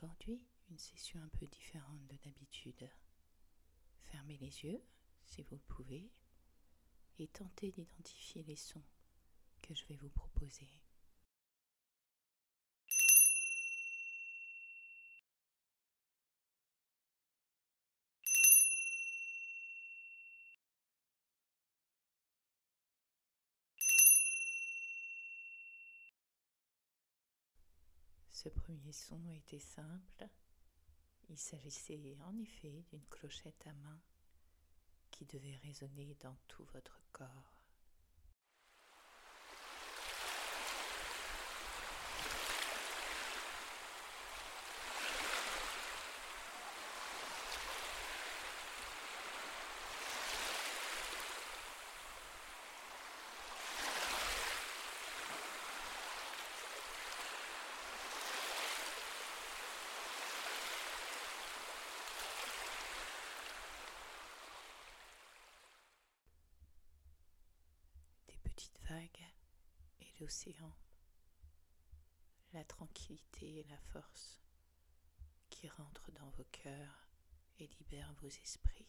Aujourd'hui, une session un peu différente de d'habitude. Fermez les yeux, si vous le pouvez, et tentez d'identifier les sons que je vais vous proposer. Ce premier son était simple. Il s'agissait en effet d'une clochette à main qui devait résonner dans tout votre corps. et l'océan, la tranquillité et la force qui rentrent dans vos cœurs et libèrent vos esprits.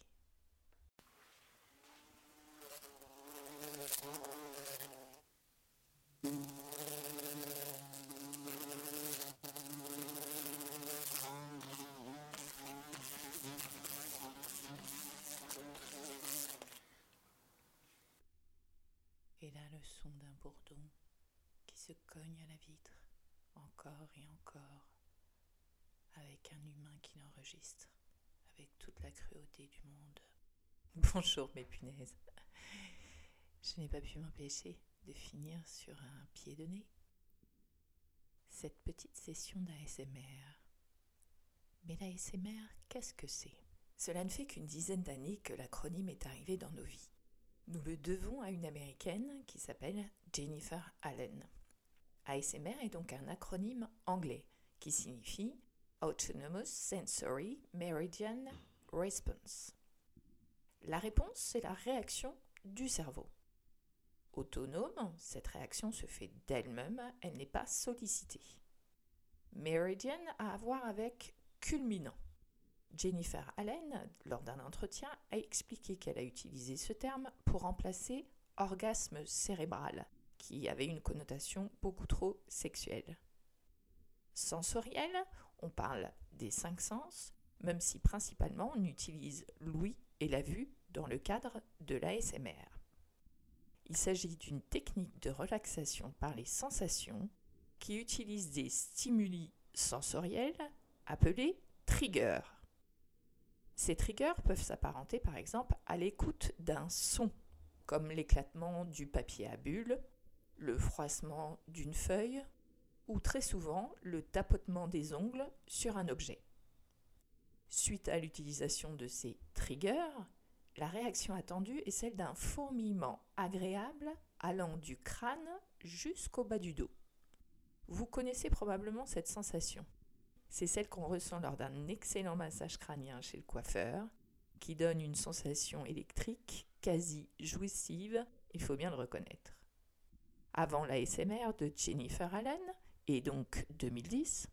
le son d'un bourdon se cogne à la vitre encore et encore, avec un humain qui l'enregistre, avec toute la cruauté du monde. Bonjour mes punaises. Je n'ai pas pu m'empêcher de finir sur un pied de nez. Cette petite session d'ASMR. Mais l'ASMR, qu'est-ce que c'est? Cela ne fait qu'une dizaine d'années que l'acronyme est arrivé dans nos vies. Nous le devons à une américaine qui s'appelle Jennifer Allen. ASMR est donc un acronyme anglais qui signifie Autonomous Sensory Meridian Response. La réponse, c'est la réaction du cerveau. Autonome, cette réaction se fait d'elle-même, elle n'est pas sollicitée. Meridian a à voir avec culminant. Jennifer Allen, lors d'un entretien, a expliqué qu'elle a utilisé ce terme pour remplacer orgasme cérébral, qui avait une connotation beaucoup trop sexuelle. Sensoriel, on parle des cinq sens, même si principalement on utilise l'ouïe et la vue dans le cadre de l'ASMR. Il s'agit d'une technique de relaxation par les sensations qui utilise des stimuli sensoriels appelés triggers. Ces triggers peuvent s'apparenter par exemple à l'écoute d'un son, comme l'éclatement du papier à bulles, le froissement d'une feuille ou très souvent le tapotement des ongles sur un objet. Suite à l'utilisation de ces triggers, la réaction attendue est celle d'un fourmillement agréable allant du crâne jusqu'au bas du dos. Vous connaissez probablement cette sensation. C'est celle qu'on ressent lors d'un excellent massage crânien chez le coiffeur, qui donne une sensation électrique quasi jouissive, il faut bien le reconnaître. Avant l'ASMR de Jennifer Allen, et donc 2010,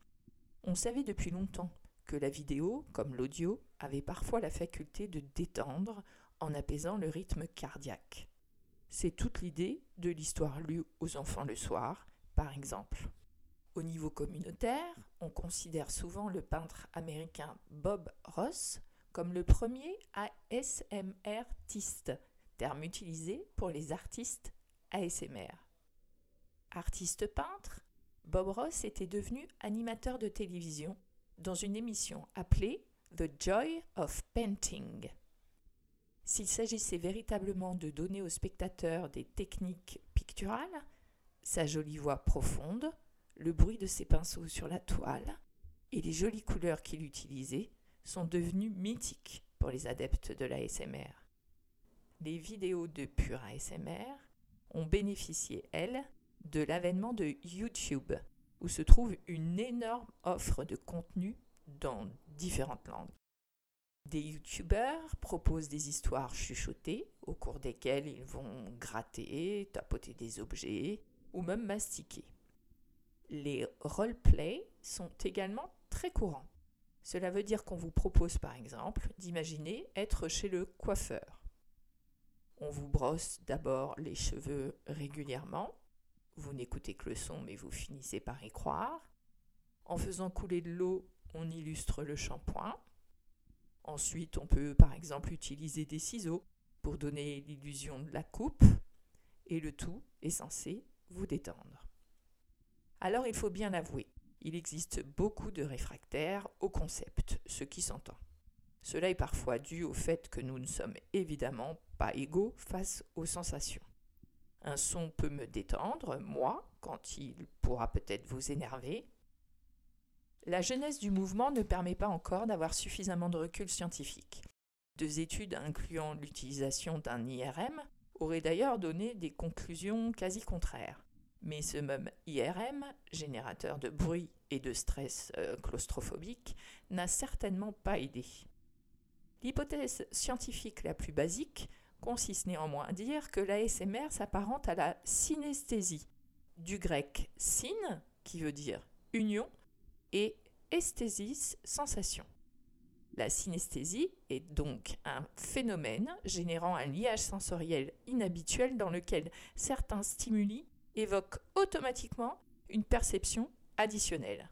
on savait depuis longtemps que la vidéo, comme l'audio, avait parfois la faculté de détendre en apaisant le rythme cardiaque. C'est toute l'idée de l'histoire lue aux enfants le soir, par exemple. Au niveau communautaire, on considère souvent le peintre américain Bob Ross comme le premier ASMRtiste, terme utilisé pour les artistes ASMR. Artiste peintre, Bob Ross était devenu animateur de télévision dans une émission appelée The Joy of Painting. S'il s'agissait véritablement de donner aux spectateurs des techniques picturales, sa jolie voix profonde, le bruit de ses pinceaux sur la toile et les jolies couleurs qu'il utilisait sont devenus mythiques pour les adeptes de l'ASMR. Les vidéos de pure ASMR ont bénéficié, elles, de l'avènement de YouTube, où se trouve une énorme offre de contenu dans différentes langues. Des youtubeurs proposent des histoires chuchotées au cours desquelles ils vont gratter, tapoter des objets ou même mastiquer. Les roleplays sont également très courants. Cela veut dire qu'on vous propose par exemple d'imaginer être chez le coiffeur. On vous brosse d'abord les cheveux régulièrement. Vous n'écoutez que le son mais vous finissez par y croire. En faisant couler de l'eau, on illustre le shampoing. Ensuite, on peut par exemple utiliser des ciseaux pour donner l'illusion de la coupe. Et le tout est censé vous détendre. Alors il faut bien l'avouer, il existe beaucoup de réfractaires au concept, ce qui s'entend. Cela est parfois dû au fait que nous ne sommes évidemment pas égaux face aux sensations. Un son peut me détendre, moi, quand il pourra peut-être vous énerver, la jeunesse du mouvement ne permet pas encore d'avoir suffisamment de recul scientifique. Deux études incluant l'utilisation d'un IRM auraient d'ailleurs donné des conclusions quasi contraires. Mais ce même IRM, générateur de bruit et de stress euh, claustrophobique, n'a certainement pas aidé. L'hypothèse scientifique la plus basique consiste néanmoins à dire que l'ASMR s'apparente à la synesthésie, du grec syn, qui veut dire union, et esthésis, sensation. La synesthésie est donc un phénomène générant un liage sensoriel inhabituel dans lequel certains stimuli évoquent automatiquement une perception additionnelle.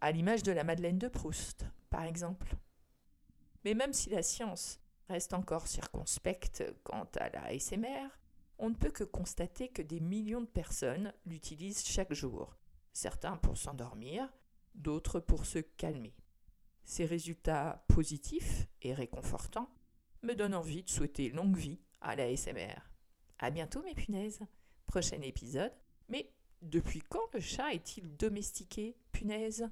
À l'image de la Madeleine de Proust, par exemple. Mais même si la science reste encore circonspecte quant à la ASMR, on ne peut que constater que des millions de personnes l'utilisent chaque jour, certains pour s'endormir, d'autres pour se calmer. Ces résultats positifs et réconfortants me donnent envie de souhaiter longue vie à la SMR. À bientôt mes punaises. Prochain épisode. Mais depuis quand le chat est-il domestiqué, punaise?